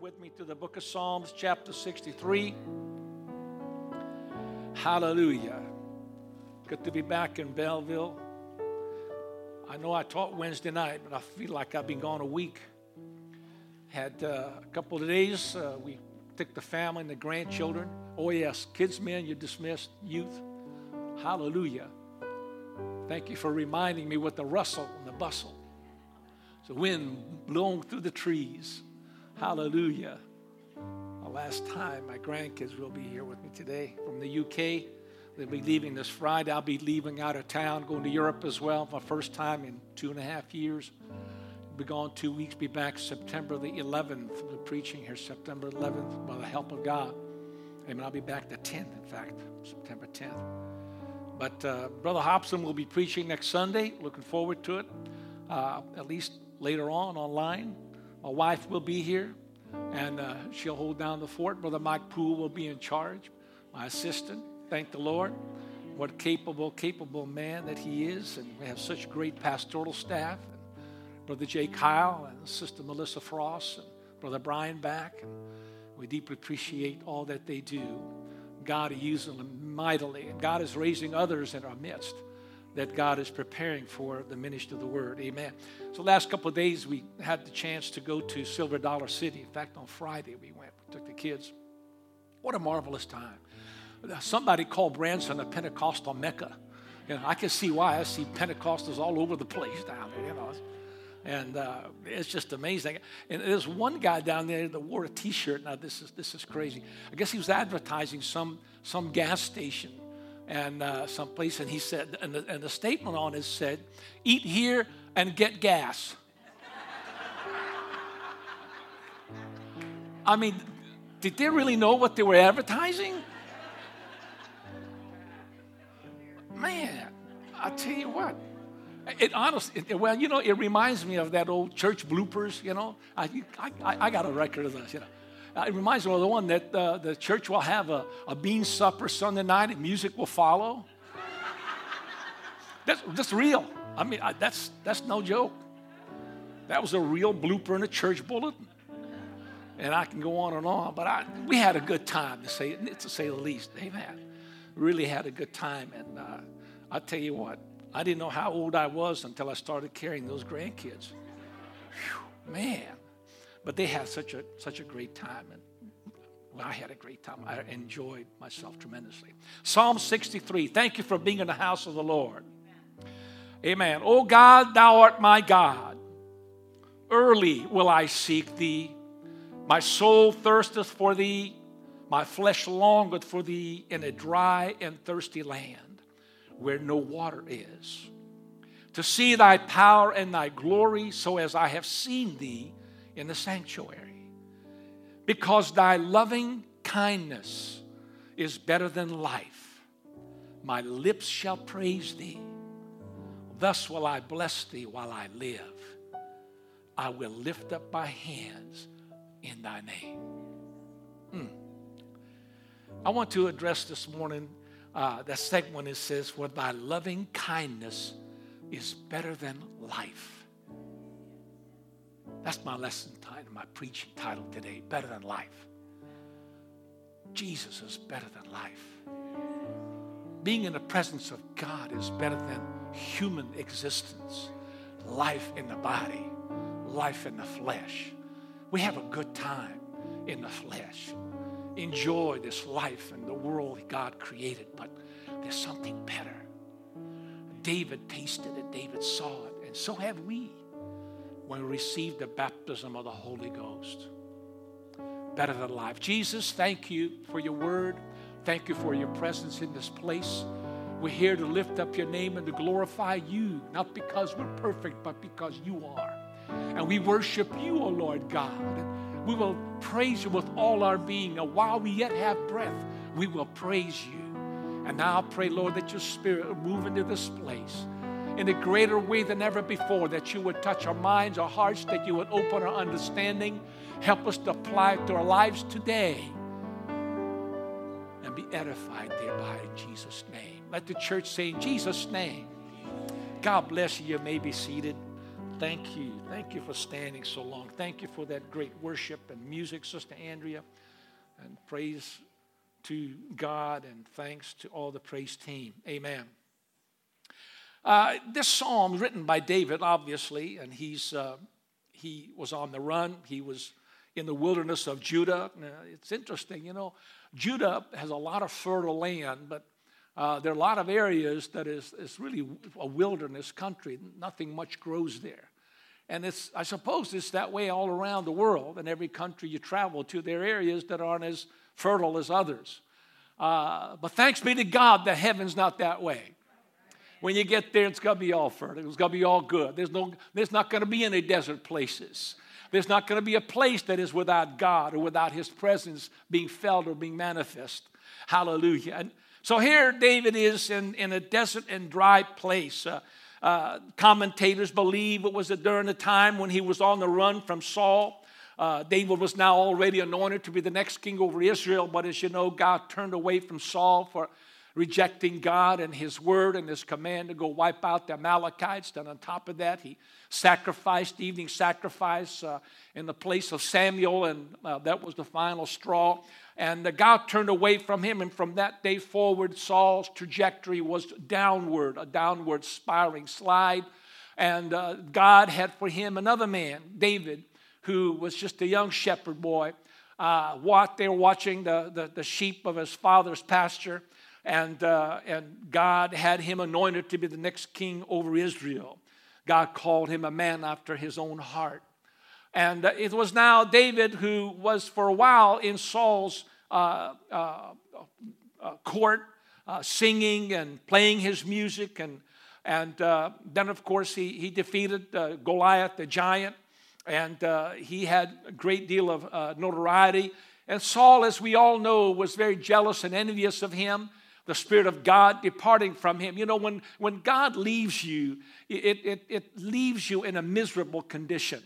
with me to the book of Psalms, chapter 63. Hallelujah. Good to be back in Belleville. I know I taught Wednesday night, but I feel like I've been gone a week. Had uh, a couple of days, uh, we took the family and the grandchildren. Oh, yes, kids, men, you're dismissed. Youth, hallelujah. Thank you for reminding me with the rustle and the bustle. The wind blowing through the trees. Hallelujah. The last time my grandkids will be here with me today from the UK. They'll be leaving this Friday. I'll be leaving out of town, going to Europe as well, my first time in two and a half years. Be gone two weeks, be back September the 11th. We'll be preaching here September 11th by the help of God. Amen. I'll be back the 10th, in fact, September 10th. But uh, Brother Hobson will be preaching next Sunday. Looking forward to it. Uh, at least later on online. My wife will be here, and uh, she'll hold down the fort. Brother Mike Poole will be in charge, my assistant. Thank the Lord. What capable, capable man that he is. And we have such great pastoral staff. And Brother Jay Kyle and Sister Melissa Frost and Brother Brian back. And we deeply appreciate all that they do. God is using them mightily, and God is raising others in our midst that God is preparing for the ministry of the word. Amen. So last couple of days we had the chance to go to Silver Dollar City. In fact, on Friday we went, we took the kids. What a marvelous time. Somebody called Branson a Pentecostal Mecca. You know, I can see why. I see Pentecostals all over the place down there, you know. And uh, it's just amazing. And there's one guy down there that wore a T-shirt. Now this is this is crazy. I guess he was advertising some some gas station and uh, someplace, and he said, and the, and the statement on it said, "Eat here and get gas." I mean, did they really know what they were advertising? Man, I tell you what. It honestly, it, well, you know, it reminds me of that old church bloopers. You know, I, I, I got a record of this. You know, it reminds me of the one that uh, the church will have a, a bean supper Sunday night and music will follow. that's, that's real. I mean, I, that's, that's no joke. That was a real blooper in a church bulletin. And I can go on and on, but I, we had a good time to say, to say the least. Amen. Really had a good time. And uh, I tell you what, I didn't know how old I was until I started carrying those grandkids. Whew, man. But they had such a, such a great time. And well, I had a great time. I enjoyed myself tremendously. Psalm 63. Thank you for being in the house of the Lord. Amen. Oh God, thou art my God. Early will I seek thee. My soul thirsteth for thee. My flesh longeth for thee in a dry and thirsty land where no water is. To see thy power and thy glory, so as I have seen thee in the sanctuary. Because thy loving kindness is better than life. My lips shall praise thee. Thus will I bless thee while I live. I will lift up my hands in thy name. Mm. I want to address this morning uh, that second one. It says, For thy loving kindness is better than life. That's my lesson title, my preaching title today Better Than Life. Jesus is better than life. Being in the presence of God is better than human existence, life in the body, life in the flesh. We have a good time in the flesh. Enjoy this life and the world God created, but there's something better. David tasted it, David saw it, and so have we when we receive the baptism of the Holy Ghost. Better than life. Jesus, thank you for your word. Thank you for your presence in this place. We're here to lift up your name and to glorify you, not because we're perfect, but because you are. And we worship you, O Lord God. We will praise you with all our being. And while we yet have breath, we will praise you. And now I pray, Lord, that your spirit will move into this place in a greater way than ever before, that you would touch our minds, our hearts, that you would open our understanding. Help us to apply it to our lives today and be edified thereby in Jesus' name. Let the church say, in Jesus' name. God bless you. You may be seated. Thank you. Thank you for standing so long. Thank you for that great worship and music, Sister Andrea. And praise to God and thanks to all the praise team. Amen. Uh, this psalm written by David, obviously, and he's uh, he was on the run. He was in the wilderness of Judah. Now, it's interesting, you know, Judah has a lot of fertile land, but uh, there are a lot of areas that is, is really a wilderness country. Nothing much grows there. And it's, I suppose it's that way all around the world. In every country you travel to, there are areas that aren't as fertile as others. Uh, but thanks be to God, the heaven's not that way. When you get there, it's going to be all fertile. It's going to be all good. There's, no, there's not going to be any desert places. There's not going to be a place that is without God or without His presence being felt or being manifest. Hallelujah. And so here David is in, in a desert and dry place. Uh, uh, commentators believe it was during the time when he was on the run from Saul. Uh, David was now already anointed to be the next king over Israel, but as you know, God turned away from Saul for rejecting God and his word and his command to go wipe out the Amalekites. Then, on top of that, he sacrificed, evening sacrifice uh, in the place of Samuel, and uh, that was the final straw. And God turned away from him, and from that day forward, Saul's trajectory was downward, a downward spiraling slide. And uh, God had for him another man, David, who was just a young shepherd boy. Uh, what they were watching the, the, the, sheep of his father's pasture, and, uh, and God had him anointed to be the next king over Israel. God called him a man after his own heart. And uh, it was now David who was for a while in Saul's uh, uh, uh court, uh, singing and playing his music. And, and then, of course, he, he defeated Goliath, the giant, and he had a great deal of notoriety. And Saul, as we all know, was very jealous and envious of him the Spirit of God departing from him. You know, when, when God leaves you, it, it, it leaves you in a miserable condition.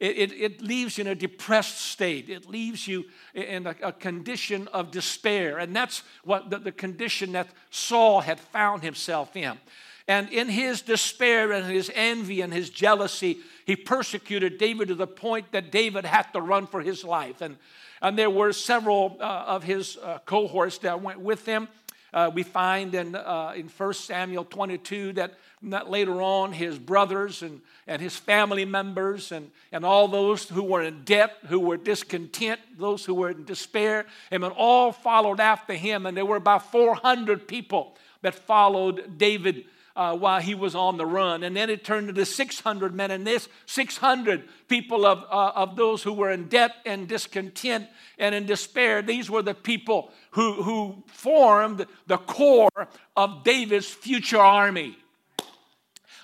It, it, it, leaves you in a depressed state. It leaves you in a, a condition of despair. And that's what the, the, condition that Saul had found himself in. And in his despair and his envy and his jealousy, he persecuted David to the point that David had to run for his life. And, and there were several uh, of his uh, cohorts that went with him. Uh, we find in, uh, in 1 Samuel 22 that, that later on his brothers and, and his family members and, and all those who were in debt, who were discontent, those who were in despair, and all followed after him. And there were about 400 people that followed David uh, while he was on the run. And then it turned into 600 men, and this 600 people of, uh, of those who were in debt and discontent and in despair, these were the people who, who formed the core of David's future army.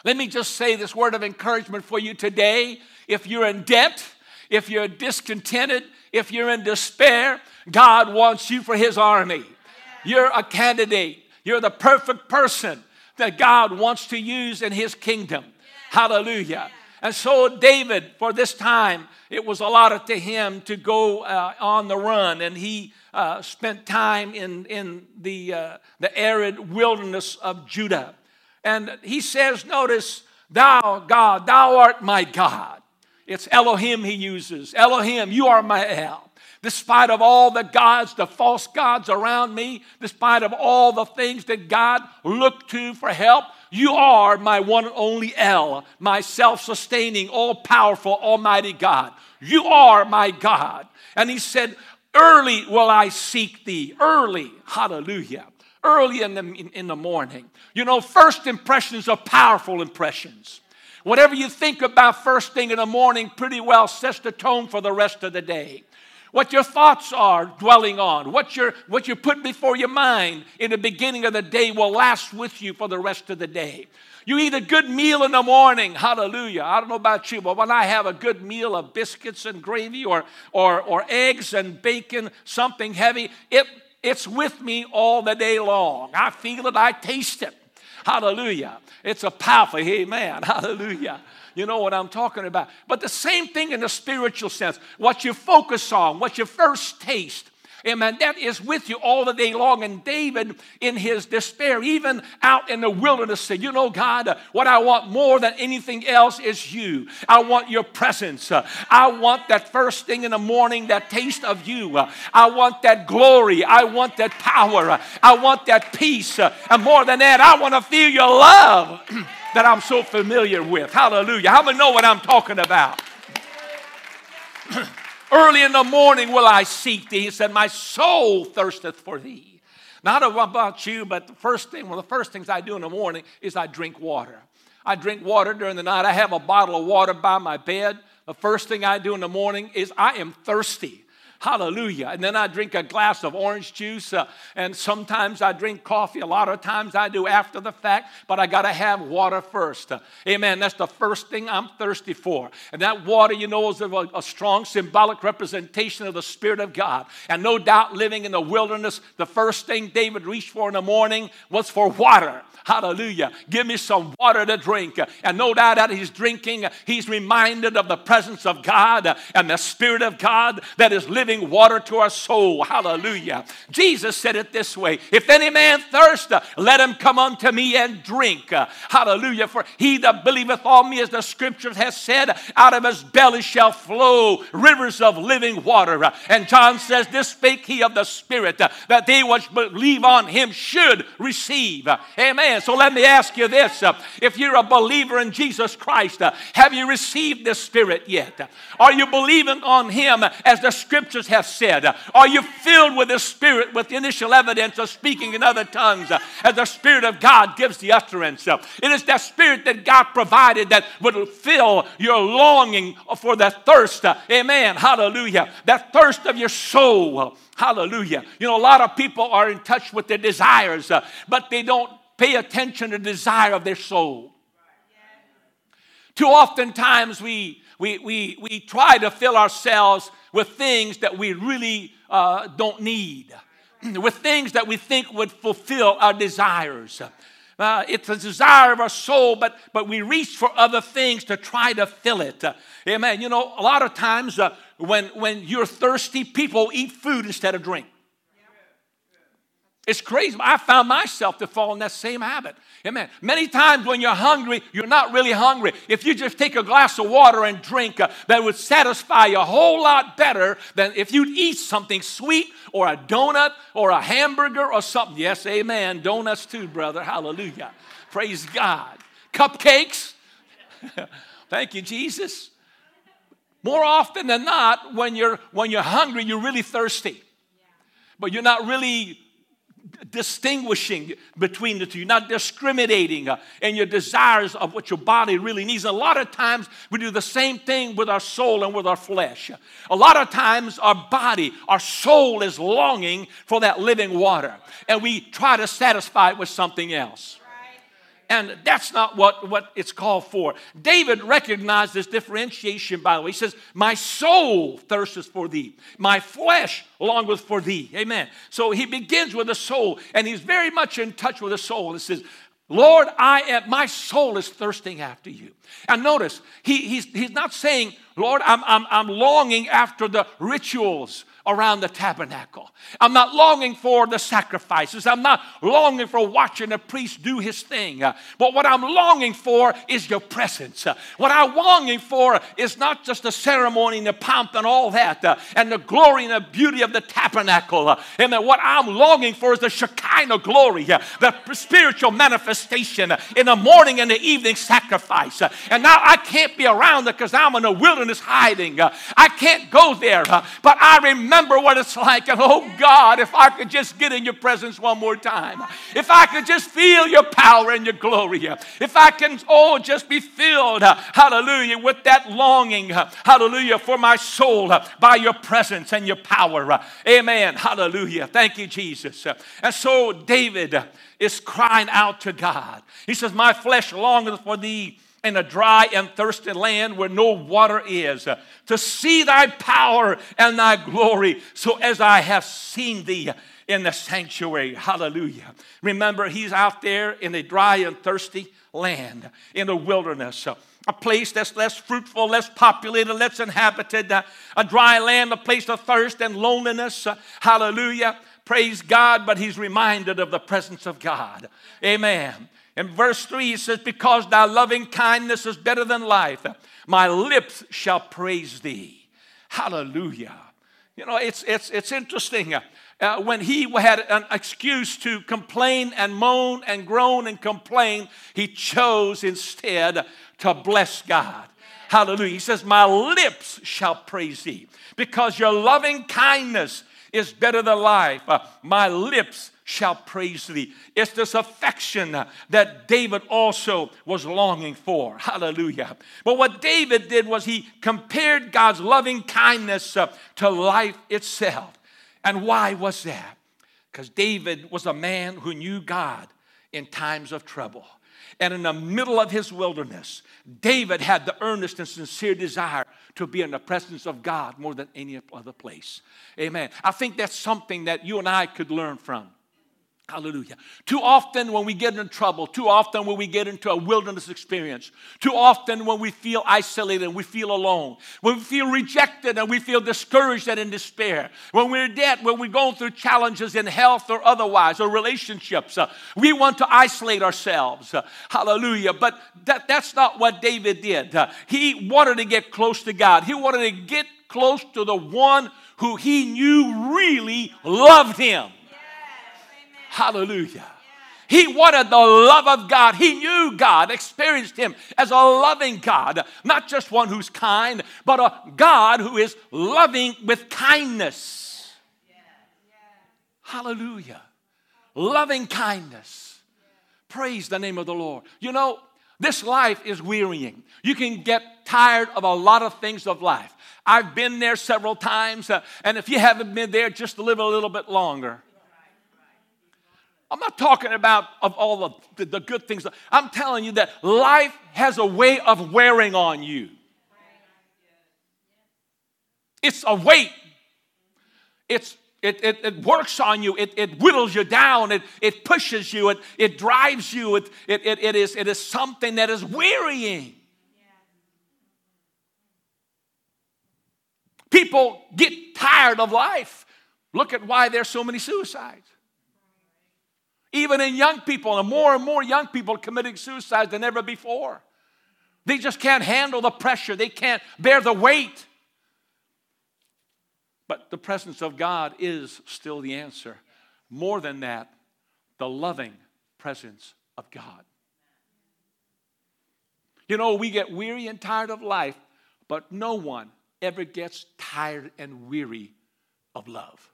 Let me just say this word of encouragement for you today. If you're in debt, if you're discontented, if you're in despair, God wants you for his army. You're a candidate. You're the perfect person that God wants to use in his kingdom. Hallelujah. And so, David, for this time, it was allotted to him to go uh, on the run, and he uh, spent time in, in the, uh, the arid wilderness of Judah. And he says, Notice, Thou, God, Thou art my God. It's Elohim he uses. Elohim, you are my El despite of all the gods, the false gods around me, despite of all the things that God looked to for help, you are my one and only El, my self-sustaining, all-powerful, almighty God. You are my God. And he said, early will I seek thee. Early, hallelujah. Early in the, in, in the morning. You know, first impressions are powerful impressions. Whatever you think about first thing in the morning pretty well sets the tone for the rest of the day what your thoughts are dwelling on, what, you what you put before your mind in the beginning of the day will last with you for the rest of the day. You eat a good meal in the morning, hallelujah. I don't know about you, but when I have a good meal of biscuits and gravy or, or, or eggs and bacon, something heavy, it, it's with me all the day long. I feel it, I taste it. Hallelujah. It's a powerful, amen. Hallelujah. You know what I'm talking about. But the same thing in the spiritual sense. What you focus on, what you first taste, Amen. That is with you all the day long. And David, in his despair, even out in the wilderness, said, You know, God, what I want more than anything else is you. I want your presence. I want that first thing in the morning, that taste of you. I want that glory. I want that power. I want that peace. And more than that, I want to feel your love that I'm so familiar with. Hallelujah. How many know what I'm talking about? Early in the morning will I seek thee. He said, My soul thirsteth for thee. Not about you, but the first thing, one of the first things I do in the morning is I drink water. I drink water during the night. I have a bottle of water by my bed. The first thing I do in the morning is I am thirsty. Hallelujah. And then I drink a glass of orange juice, uh, and sometimes I drink coffee. A lot of times I do after the fact, but I got to have water first. Uh, amen. That's the first thing I'm thirsty for. And that water, you know, is a, a strong symbolic representation of the Spirit of God. And no doubt, living in the wilderness, the first thing David reached for in the morning was for water. Hallelujah. Give me some water to drink. And no doubt that he's drinking, he's reminded of the presence of God and the Spirit of God that is living water to our soul. Hallelujah. Jesus said it this way If any man thirst, let him come unto me and drink. Hallelujah. For he that believeth on me, as the scriptures has said, out of his belly shall flow rivers of living water. And John says, This spake he of the Spirit, that they which believe on him should receive. Amen. So let me ask you this if you're a believer in Jesus Christ, have you received the Spirit yet? Are you believing on Him as the have said? Are you filled with the Spirit with initial evidence of speaking in other tongues uh, as the Spirit of God gives the utterance? It is that Spirit that God provided that would fill your longing for that thirst. Amen. Hallelujah. That thirst of your soul. Hallelujah. You know, a lot of people are in touch with their desires, uh, but they don't pay attention to the desire of their soul. Too often times we, we, we, we try to fill ourselves with things that we really uh, don't need, with things that we think would fulfill our desires. Uh, it's a desire of our soul, but, but we reach for other things to try to fill it. Uh, amen. You know, a lot of times uh, when, when you're thirsty, people eat food instead of drink. It's crazy. I found myself to fall in that same habit. Amen. Many times when you're hungry, you're not really hungry. If you just take a glass of water and drink, uh, that would satisfy you a whole lot better than if you'd eat something sweet or a donut or a hamburger or something. Yes, amen. Donuts too, brother. Hallelujah. Praise God. Cupcakes. Thank you, Jesus. More often than not, when you're when you're hungry, you're really thirsty. But you're not really distinguishing between the two, You're not discriminating uh, in your desires of what your body really needs. A lot of times we do the same thing with our soul and with our flesh. A lot of times our body, our soul is longing for that living water, and we try to satisfy it with something else. And that's not what, what it's called for. David recognized this differentiation, by the way. He says, My soul thirsts for thee, my flesh longeth for thee. Amen. So he begins with the soul, and he's very much in touch with the soul. And says, Lord, I am, my soul is thirsting after you. And notice, he, he's, he's not saying, Lord, I'm, I'm, I'm longing after the rituals around the tabernacle. I'm not longing for the sacrifices. I'm not longing for watching a priest do his thing. But what I'm longing for is your presence. What I'm longing for is not just the ceremony and the pomp and all that, uh, and the glory and the beauty of the tabernacle. And what I'm longing for is the Shekinah glory, uh, the spiritual manifestation in the morning and the evening sacrifice. And now I can't be around it because I'm in the wilderness hiding. I can't go there. But I remember remember what it's like. And oh God, if I could just get in your presence one more time. If I could just feel your power and your glory. If I can, oh, just be filled, hallelujah, with that longing, hallelujah, for my soul by your presence and your power. Amen. Hallelujah. Thank you, Jesus. And so David is crying out to God. He says, My flesh longeth for thee in a dry and thirsty land where no water is, to see thy power and thy glory, so as I have seen thee in the sanctuary. Hallelujah. Remember, he's out there in a dry and thirsty land, in the wilderness a place that's less fruitful, less populated, less inhabited, uh, a dry land, a place of thirst and loneliness. Uh, hallelujah. Praise God, but he's reminded of the presence of God. Amen. In verse 3, he says, Because thy loving kindness is better than life, my lips shall praise thee. Hallelujah. You know, it's, it's, it's interesting. Uh, when he had an excuse to complain and moan and groan and complain, he chose instead to bless God. Hallelujah. He says, My lips shall praise thee because your loving kindness is better than life. Uh, my lips shall praise thee. It's this affection that David also was longing for. Hallelujah. But what David did was he compared God's loving kindness uh, to life itself. And why was that? Because David was a man who knew God in times of trouble. And in the middle of his wilderness, David had the earnest and sincere desire to be in the presence of God more than any other place. Amen. I think that's something that you and I could learn from. Hallelujah. Too often when we get in trouble, too often when we get into a wilderness experience, too often when we feel isolated and we feel alone, when we feel rejected and we feel discouraged and in despair, when we're dead, when we're going through challenges in health or otherwise, or relationships, uh, we want to isolate ourselves. Uh, hallelujah. But that, that's not what David did. Uh, he wanted to get close to God, he wanted to get close to the one who he knew really loved him. Hallelujah. He wanted the love of God. He knew God, experienced Him as a loving God, not just one who's kind, but a God who is loving with kindness. Hallelujah. Loving kindness. Praise the name of the Lord. You know, this life is wearying. You can get tired of a lot of things of life. I've been there several times, uh, and if you haven't been there, just live a little bit longer. I'm not talking about of all the, the good things. I'm telling you that life has a way of wearing on you. It's a weight. It's it, it, it, works on you, it, it whittles you down, it, it pushes you, it, it drives you, it, it, it, it, is, it is something that is wearying. People get tired of life. Look at why there's so many suicides even in young people, and more and more young people committing suicide than ever before. They just can't handle the pressure, they can't bear the weight. But the presence of God is still the answer. More than that, the loving presence of God. You know, we get weary and tired of life, but no one ever gets tired and weary of love.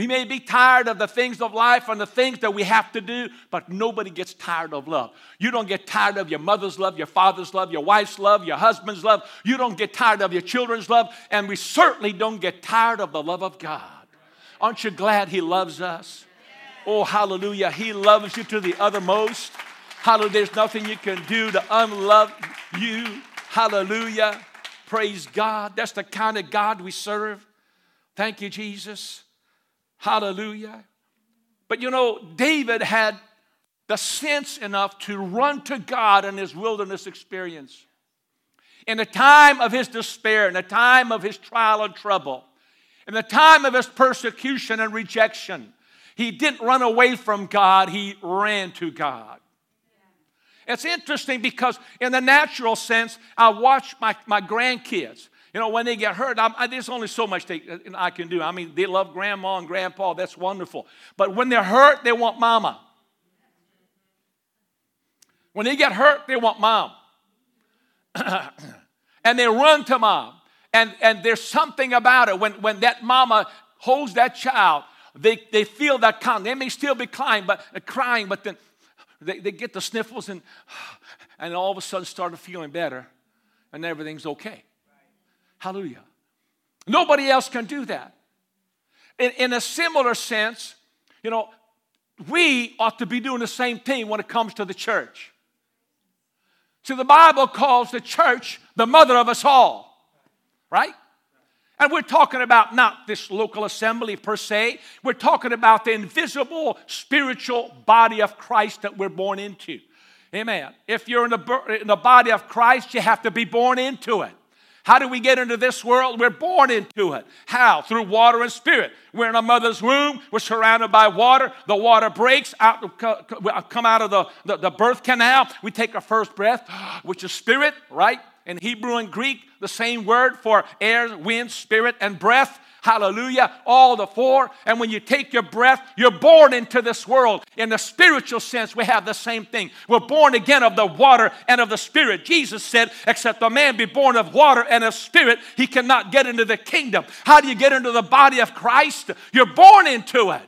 We may be tired of the things of life and the things that we have to do, but nobody gets tired of love. You don't get tired of your mother's love, your father's love, your wife's love, your husband's love. You don't get tired of your children's love, and we certainly don't get tired of the love of God. Aren't you glad He loves us? Oh, hallelujah. He loves you to the uttermost. Hallelujah. There's nothing you can do to unlove you. Hallelujah. Praise God. That's the kind of God we serve. Thank you, Jesus. Hallelujah. But you know, David had the sense enough to run to God in his wilderness experience. In the time of his despair, in the time of his trial and trouble, in the time of his persecution and rejection, he didn't run away from God, he ran to God. It's interesting because, in the natural sense, I watch my, my grandkids. You know, when they get hurt, I, there's only so much they, uh, I can do. I mean, they love grandma and grandpa, that's wonderful. But when they're hurt, they want mama. When they get hurt, they want mom. and they run to mom. And, and there's something about it when, when that mama holds that child, they, they feel that calm. They may still be crying, but uh, crying, but then they, they get the sniffles and, and all of a sudden start feeling better and everything's okay. Hallelujah. Nobody else can do that. In, in a similar sense, you know, we ought to be doing the same thing when it comes to the church. See, the Bible calls the church the mother of us all, right? And we're talking about not this local assembly per se, we're talking about the invisible spiritual body of Christ that we're born into. Amen. If you're in the, in the body of Christ, you have to be born into it. How do we get into this world? We're born into it. How? Through water and spirit. We're in a mother's womb. We're surrounded by water. The water breaks out, uh, come out of the, the, the birth canal. We take our first breath, which is spirit, right? In Hebrew and Greek, the same word for air, wind, spirit, and breath. Hallelujah. All the four. And when you take your breath, you're born into this world. In the spiritual sense, we have the same thing. We're born again of the water and of the spirit. Jesus said, Except a man be born of water and of spirit, he cannot get into the kingdom. How do you get into the body of Christ? You're born into it.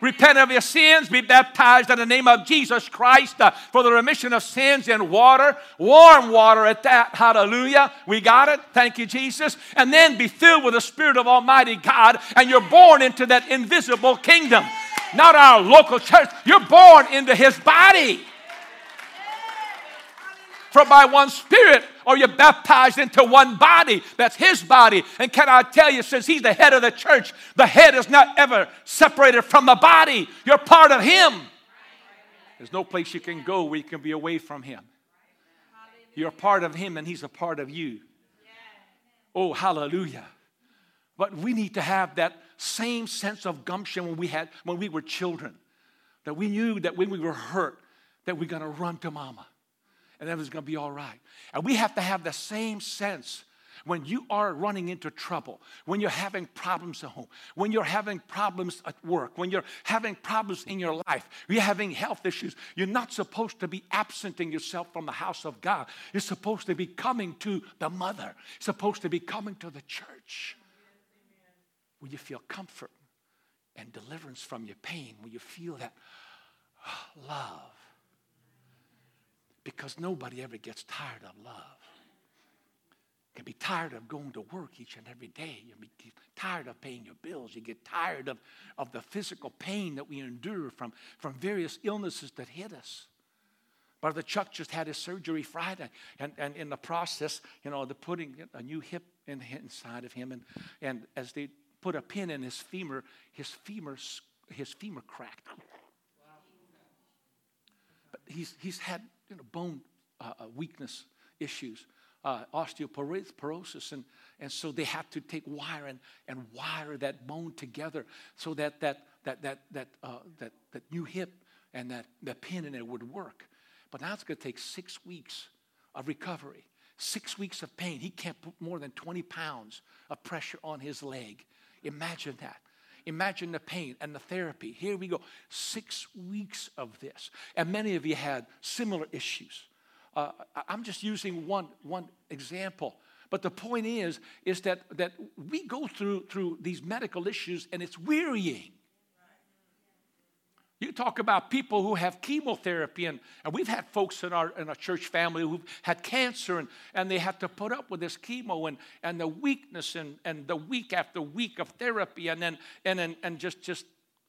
Repent of your sins, be baptized in the name of Jesus Christ uh, for the remission of sins in water, warm water at that. Hallelujah. We got it. Thank you, Jesus. And then be filled with the Spirit of Almighty God, and you're born into that invisible kingdom. Not our local church, you're born into His body. For by one Spirit are you baptized into one body. That's His body. And can I tell you, since He's the head of the church, the head is not ever separated from the body. You're part of Him. There's no place you can go where you can be away from Him. You're part of Him, and He's a part of you. Oh, hallelujah. But we need to have that same sense of gumption when we had when we were children. That we knew that when we were hurt, that we're gonna run to mama and everything's going to be all right. And we have to have the same sense when you are running into trouble, when you're having problems at home, when you're having problems at work, when you're having problems in your life, you're having health issues, you're not supposed to be absenting yourself from the house of God. You're supposed to be coming to the mother, you're supposed to be coming to the church where you feel comfort and deliverance from your pain, where you feel that oh, love because nobody ever gets tired of love. You can be tired of going to work each and every day. You get tired of paying your bills. You get tired of, of the physical pain that we endure from, from various illnesses that hit us. Brother Chuck just had his surgery Friday, and, and in the process, you know, they're putting a new hip in, inside of him, and, and as they put a pin in his femur, his femur, his femur cracked. But he's, he's had you know, bone uh, uh, weakness issues, uh, osteoporosis, and, and so they have to take wire and, and wire that bone together so that that that that that uh, that, that new hip and that, that pin in it would work. But now it's going to take six weeks of recovery, six weeks of pain. He can't put more than 20 pounds of pressure on his leg. Imagine that. Imagine the pain and the therapy. Here we go. Six weeks of this. And many of you had similar issues. Uh, I'm just using one, one example. But the point is, is that, that we go through, through these medical issues and it's wearying. You talk about people who have chemotherapy, and, and we've had folks in our, in our church family who've had cancer, and, and they had to put up with this chemo and, and the weakness and, and the week after week of therapy, and then and, and, and just, just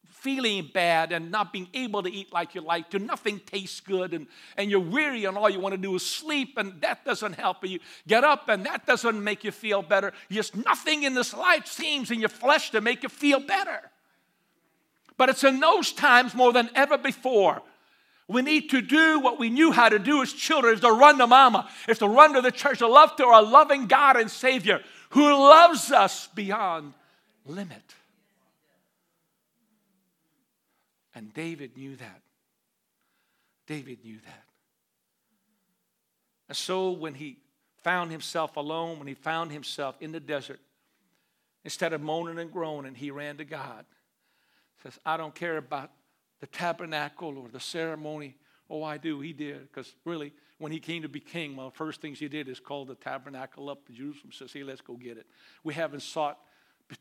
feeling bad and not being able to eat like you like to. Nothing tastes good, and, and you're weary, and all you want to do is sleep, and that doesn't help you. Get up, and that doesn't make you feel better. Just nothing in this life seems in your flesh to make you feel better. But it's in those times more than ever before. We need to do what we knew how to do as children, is to run to mama, is to run to the church, to love to our loving God and Savior who loves us beyond limit. And David knew that. David knew that. And so when he found himself alone, when he found himself in the desert, instead of moaning and groaning, he ran to God says, I don't care about the tabernacle or the ceremony. Oh, I do. He did. Because really, when he came to be king, one of the first things he did is call the tabernacle up to Jerusalem. Says, hey, let's go get it. We haven't sought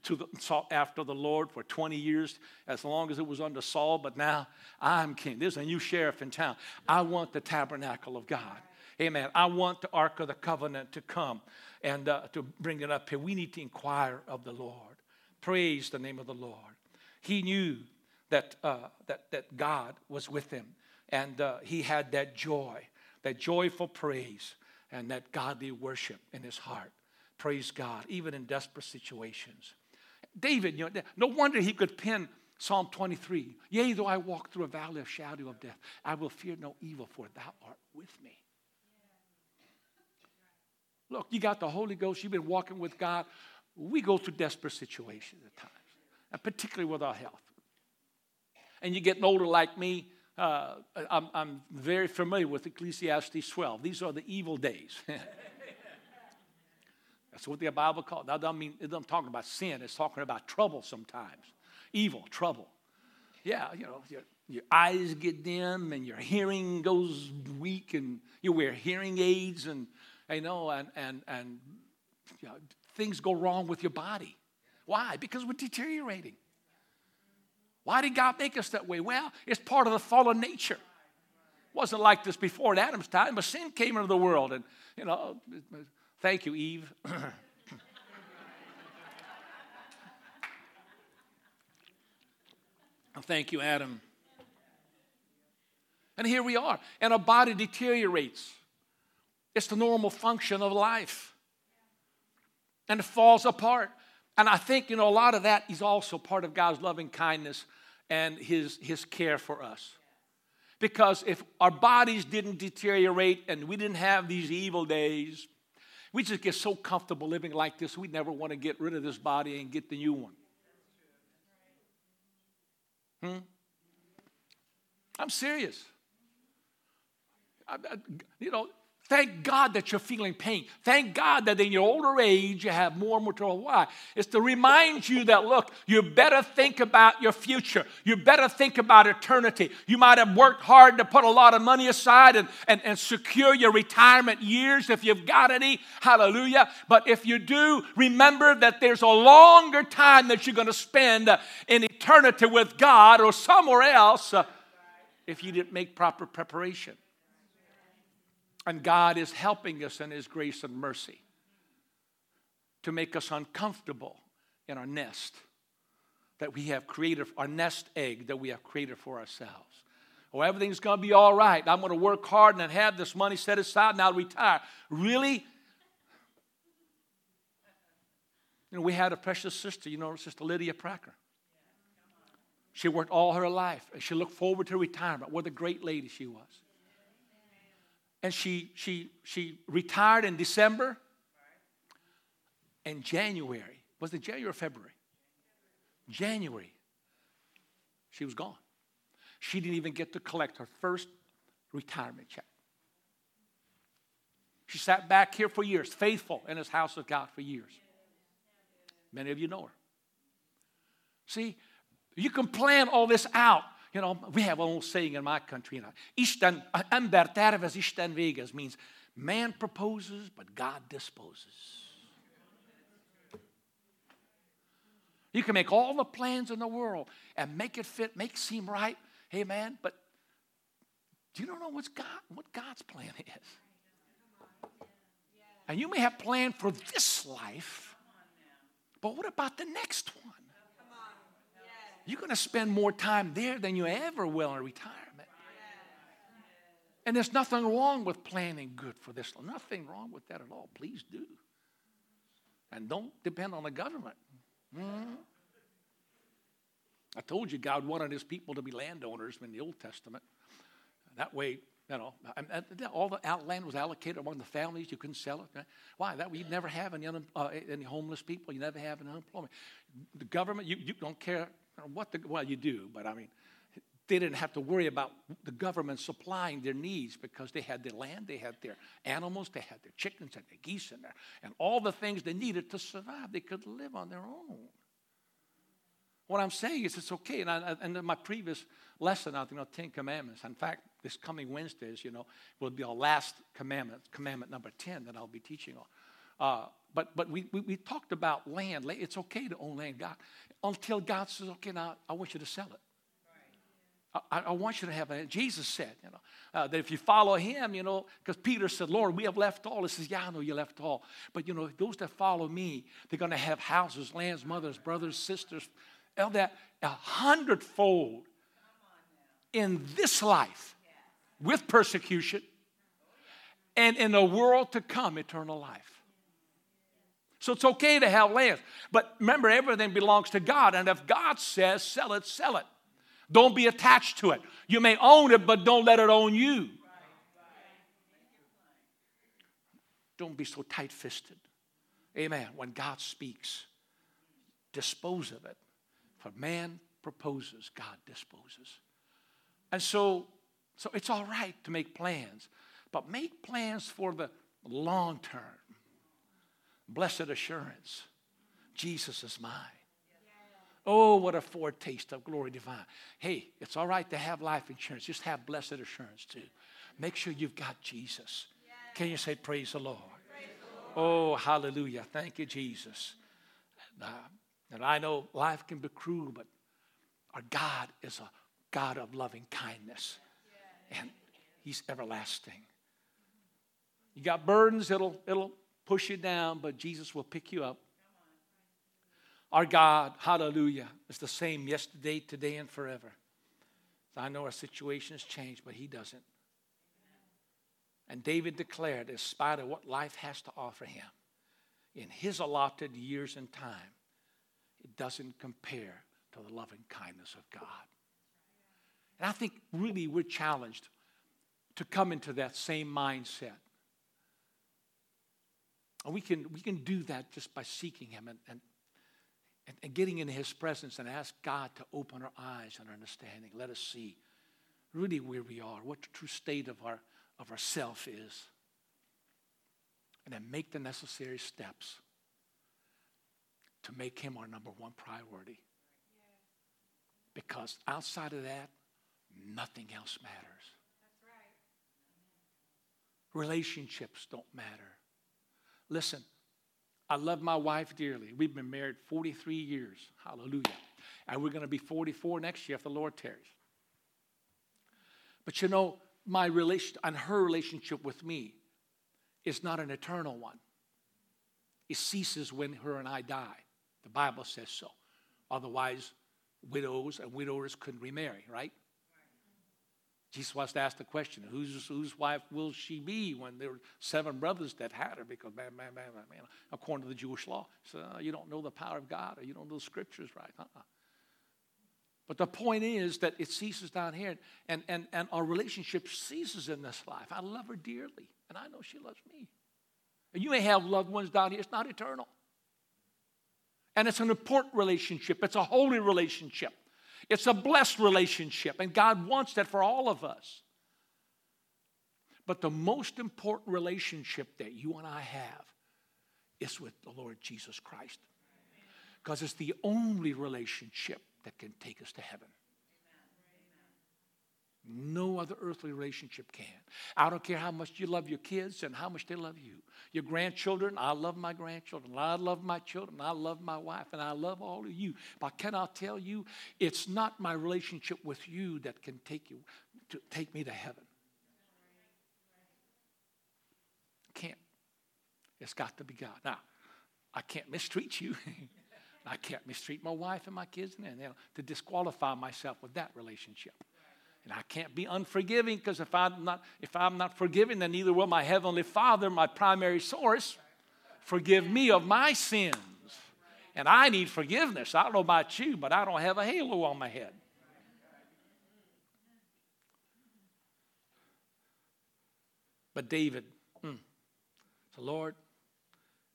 to the, sought after the Lord for 20 years, as long as it was under Saul, but now I'm king. There's a new sheriff in town. I want the tabernacle of God. Amen. I want the Ark of the Covenant to come and uh, to bring it up here. We need to inquire of the Lord. Praise the name of the Lord. He knew that, uh, that, that God was with him. And uh, he had that joy, that joyful praise, and that godly worship in his heart. Praise God, even in desperate situations. David, you know, no wonder he could pen Psalm 23 Yea, though I walk through a valley of shadow of death, I will fear no evil, for thou art with me. Look, you got the Holy Ghost, you've been walking with God. We go through desperate situations at times, particularly with our health. And you're getting older like me. Uh, I'm, I'm very familiar with Ecclesiastes 12. These are the evil days. That's what the Bible calls. That doesn't mean it doesn't talk about sin. It's talking about trouble sometimes, evil, trouble. Yeah, you know, your, your eyes get dim and your hearing goes weak, and you wear hearing aids, and you know, and and and you know, things go wrong with your body. Why? Because we're deteriorating. Why did God make us that way? Well, it's part of the fallen nature. It wasn't like this before in Adam's time, but sin came into the world. And, you know, thank you, Eve. thank you, Adam. And here we are. And our body deteriorates. It's the normal function of life. And it falls apart. And I think, you know, a lot of that is also part of God's loving kindness and his, his care for us. Because if our bodies didn't deteriorate and we didn't have these evil days, we just get so comfortable living like this, We'd never want to get rid of this body and get the new one. Hmm? I'm serious. I, I, you know, Thank God that you're feeling pain. Thank God that in your older age you have more and more trouble. Why? It's to remind you that, look, you better think about your future. You better think about eternity. You might have worked hard to put a lot of money aside and, and, and secure your retirement years if you've got any. Hallelujah. But if you do, remember that there's a longer time that you're going to spend in eternity with God or somewhere else uh, if you didn't make proper preparation. And God is helping us in His grace and mercy to make us uncomfortable in our nest that we have created, our nest egg that we have created for ourselves. Oh, everything's going to be all right. I'm going to work hard and have this money set aside and I'll retire. Really? You know, we had a precious sister, you know, Sister Lydia Pracker. She worked all her life and she looked forward to retirement. What a great lady she was and she she she retired in December. In January, was it January or February? January, she was gone. She didn't even get to collect her first retirement check. She sat back here for years, faithful in his house of God for years. Many of you know her. See, you can plan all this out you know, we have an old saying in my country, you know, Isten, ember tervez, Isten végez means man proposes, but God disposes. You can make all the plans in the world and make it fit, make it seem right. Hey, man, but you don't know what's God, what God's plan is? And you may have planned for this life, but what about the next one? You're going to spend more time there than you ever will in retirement. And there's nothing wrong with planning good for this. Nothing wrong with that at all. Please do. And don't depend on the government. Mm-hmm. I told you God wanted his people to be landowners in the Old Testament. That way, you know, all the land was allocated among the families. You couldn't sell it. Why? That way, you'd never have any, uh, any homeless people. You never have any unemployment. The government, you, you don't care what the, well, you do, but I mean, they didn't have to worry about the government supplying their needs because they had their land, they had their animals, they had their chickens and their geese in there, and all the things they needed to survive. They could live on their own. What I'm saying is it's okay. And, I, and in my previous lesson out, you know, Ten Commandments. In fact, this coming Wednesdays, you know, will be our last commandment, commandment number 10 that I'll be teaching on. Uh, but but we, we, we, talked about land. It's okay to own land, God, until God says, okay, now I want you to sell it. I, I, want you to have it. Jesus said, you know, uh, that if you follow him, you know, because Peter said, Lord, we have left all. He says, yeah, I know you left all. But, you know, those that follow me, they're going to have houses, lands, mothers, brothers, sisters, of that a hundredfold in this life with persecution and in the world to come, eternal life. So it's okay to have land. But remember, everything belongs to God. And if God says, sell it, sell it. Don't be attached to it. You may own it, but don't let it own you. Don't be so tight fisted. Amen. When God speaks, dispose of it. For man proposes, God disposes. And so, so it's all right to make plans, but make plans for the long term. Blessed assurance Jesus is mine. Oh, what a foretaste of glory divine. Hey, it's all right to have life insurance. Just have blessed assurance too. Make sure you've got Jesus. Can you say, Praise the Lord? Oh, hallelujah. Thank you, Jesus. Uh, and I know life can be cruel, but our God is a God of loving kindness. And He's everlasting. You got burdens, it'll, it'll push you down, but Jesus will pick you up. Our God, hallelujah, is the same yesterday, today, and forever. I know our situation has changed, but He doesn't. And David declared, in spite of what life has to offer him, in his allotted years and time, it doesn't compare to the loving kindness of God. And I think really we're challenged to come into that same mindset. And we can, we can do that just by seeking Him and, and, and getting in His presence and ask God to open our eyes and our understanding. Let us see really where we are, what the true state of our, of our self is. And then make the necessary steps to make Him our number one priority. Because outside of that, nothing else matters. Relationships don't matter. Listen, I love my wife dearly. We've been married 43 years. Hallelujah. And we're going to be 44 next year if the Lord tarries. But you know, my relation and her relationship with me is not an eternal one. It ceases when her and I die. The Bible says so. Otherwise, widows and widowers couldn't remarry, right? Jesus was to ask the question, whose, whose wife will she be when there were seven brothers that had her? Because, man, man, man, man, according to the Jewish law, so uh, you don't know the power of God or you don't know the scriptures right. Uh-uh. But the point is that it ceases down here, and, and, and our relationship ceases in this life. I love her dearly, and I know she loves me. And you may have loved ones down here, it's not eternal. And it's an important relationship, it's a holy relationship. It's a blessed relationship, and God wants that for all of us. But the most important relationship that you and I have is with the Lord Jesus Christ. Because it's the only relationship that can take us to heaven. No other earthly relationship can. I don't care how much you love your kids and how much they love you. Your grandchildren, I love my grandchildren. I love my children. I love my wife, and I love all of you. But can I tell you, it's not my relationship with you that can take you to take me to heaven. Can't. It's got to be God. Now, I can't mistreat you. I can't mistreat my wife and my kids, and to disqualify myself with that relationship. And I can't be unforgiving because if I'm not if I'm not forgiving, then neither will my heavenly Father, my primary source, forgive me of my sins. And I need forgiveness. I don't know about you, but I don't have a halo on my head. But David, mm, so Lord,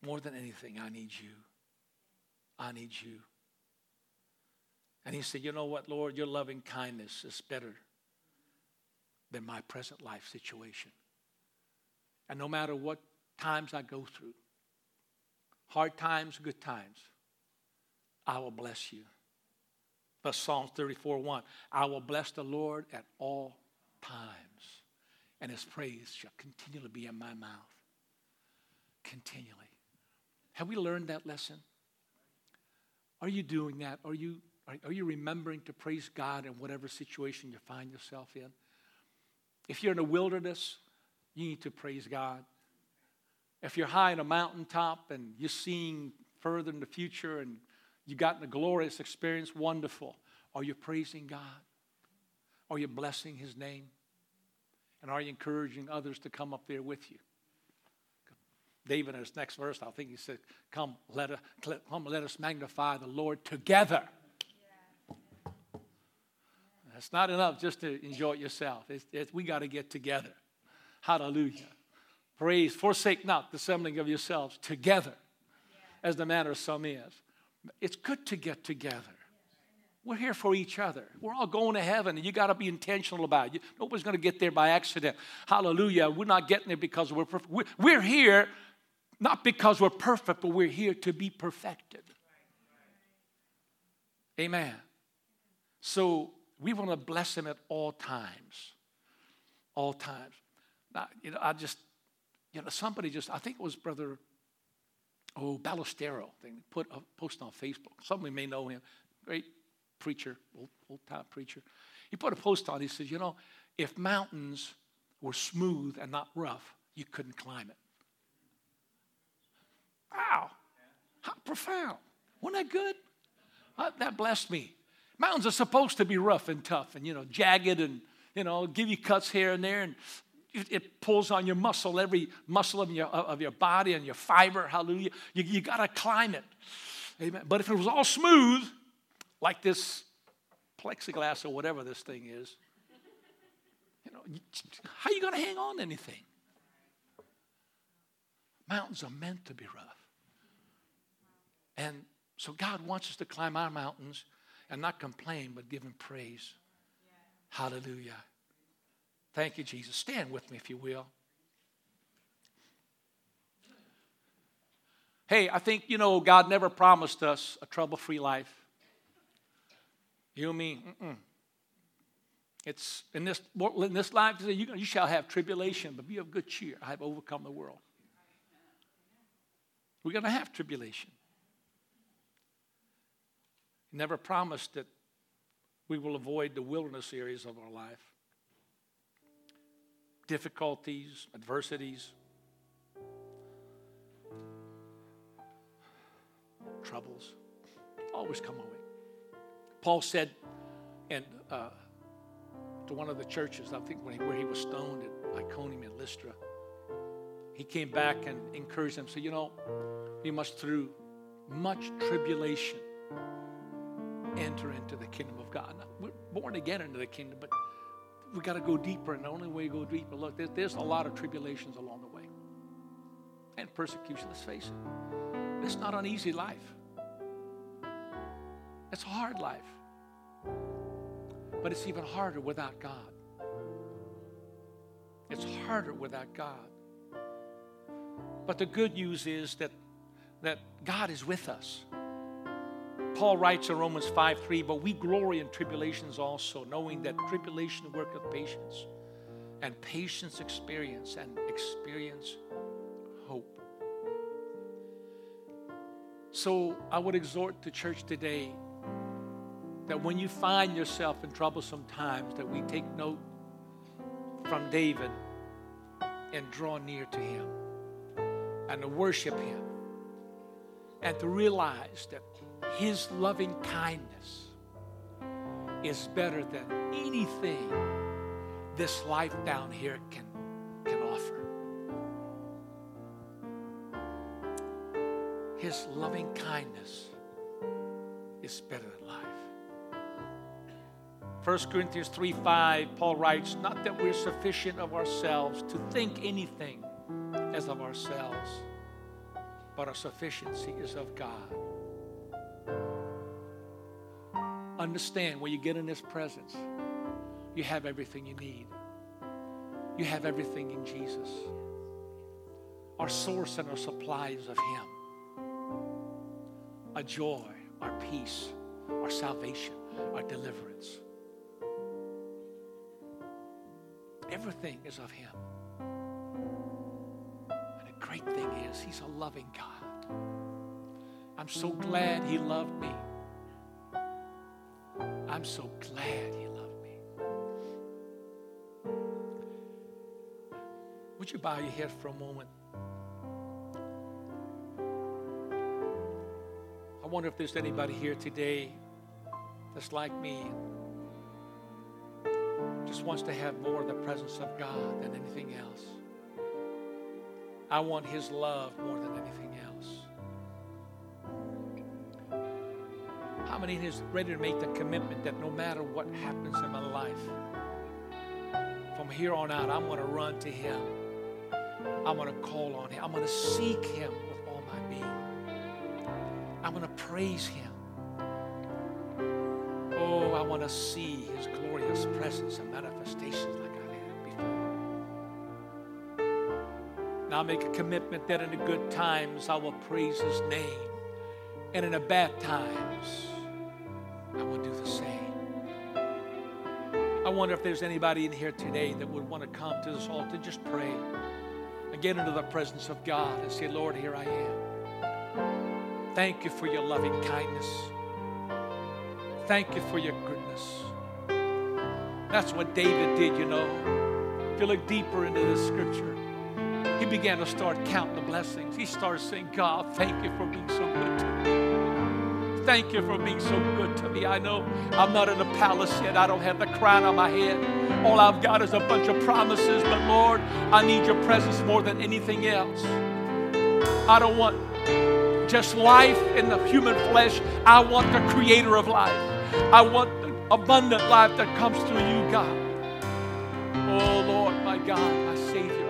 more than anything, I need you. I need you. And he said, You know what, Lord, your loving kindness is better than my present life situation. And no matter what times I go through, hard times, good times, I will bless you. Thus, Psalms 34 1 I will bless the Lord at all times, and his praise shall continually be in my mouth. Continually. Have we learned that lesson? Are you doing that? Are you, are, are you remembering to praise God in whatever situation you find yourself in? If you're in a wilderness, you need to praise God. If you're high in a mountaintop and you're seeing further in the future and you've gotten a glorious experience, wonderful. Are you praising God? Are you blessing His name? And are you encouraging others to come up there with you? David in his next verse, I think he said, Come, let us, come, let us magnify the Lord together. It's not enough just to enjoy it yourself. It's, it's, we got to get together. Hallelujah. Praise, forsake not the assembling of yourselves together, as the manner of some is. It's good to get together. We're here for each other. We're all going to heaven, and you got to be intentional about it. Nobody's going to get there by accident. Hallelujah. We're not getting there because we're perfect. We're here not because we're perfect, but we're here to be perfected. Amen. So we want to bless him at all times. All times. Now, you know, I just, you know, somebody just, I think it was Brother, oh, Ballestero, they put a post on Facebook. Somebody may know him. Great preacher, old, old time preacher. He put a post on, he says, you know, if mountains were smooth and not rough, you couldn't climb it. Wow, how profound. Wasn't that good? That blessed me. Mountains are supposed to be rough and tough and, you know, jagged and, you know, give you cuts here and there. And it, it pulls on your muscle, every muscle of your, of your body and your fiber. Hallelujah. You, you got to climb it. Amen. But if it was all smooth, like this plexiglass or whatever this thing is, you know, how are you going to hang on to anything? Mountains are meant to be rough. And so God wants us to climb our mountains and not complain, but give Him praise. Hallelujah. Thank you, Jesus. Stand with me, if you will. Hey, I think, you know, God never promised us a trouble free life. You and me, mm-mm. It's in this, in this life, you, you shall have tribulation, but be of good cheer. I have overcome the world. We're going to have tribulation. Never promised that we will avoid the wilderness areas of our life. Difficulties, adversities, troubles always come our way. Paul said, and uh, to one of the churches, I think when he, where he was stoned at Iconium and Lystra, he came back and encouraged them. Said, "You know, you must through much tribulation enter into the kingdom of God. Now, we're born again into the kingdom, but we got to go deeper, and the only way to go deeper, look, there's, a lot of tribulations along the way and persecution. Let's face it, it's not an easy life. It's a hard life, but it's even harder without God. It's harder without God. But the good news is that, that God is with us. Paul writes in Romans 5 3, but we glory in tribulations also, knowing that tribulation worketh patience, and patience experience, and experience hope. So I would exhort the church today that when you find yourself in troublesome times, that we take note from David and draw near to him and to worship him and to realize that his loving kindness is better than anything this life down here can, can offer. His loving kindness is better than life. 1 Corinthians 3 5, Paul writes, Not that we're sufficient of ourselves to think anything as of ourselves, but our sufficiency is of God Understand when you get in His presence, you have everything you need. You have everything in Jesus. Our source and our supply is of Him. Our joy, our peace, our salvation, our deliverance. Everything is of Him. And the great thing is, He's a loving God. I'm so glad He loved me. I'm so glad He loved me. Would you bow your head for a moment? I wonder if there's anybody here today that's like me, just wants to have more of the presence of God than anything else. I want His love more than anything else. Many is ready to make the commitment that no matter what happens in my life, from here on out, I'm going to run to Him. I'm going to call on Him. I'm going to seek Him with all my being. I'm going to praise Him. Oh, I want to see His glorious presence and manifestations like I have before. Now I make a commitment that in the good times I will praise His name, and in the bad times wonder if there's anybody in here today that would want to come to this altar, and just pray and get into the presence of God and say, Lord, here I am. Thank you for your loving kindness. Thank you for your goodness. That's what David did, you know. If you look deeper into the scripture, he began to start counting the blessings. He started saying, God, thank you for being so good to me. Thank you for being so good to me. I know I'm not in a palace yet. I don't have the crown on my head. All I've got is a bunch of promises. But Lord, I need your presence more than anything else. I don't want just life in the human flesh. I want the creator of life. I want the abundant life that comes through you, God. Oh, Lord, my God, my Savior.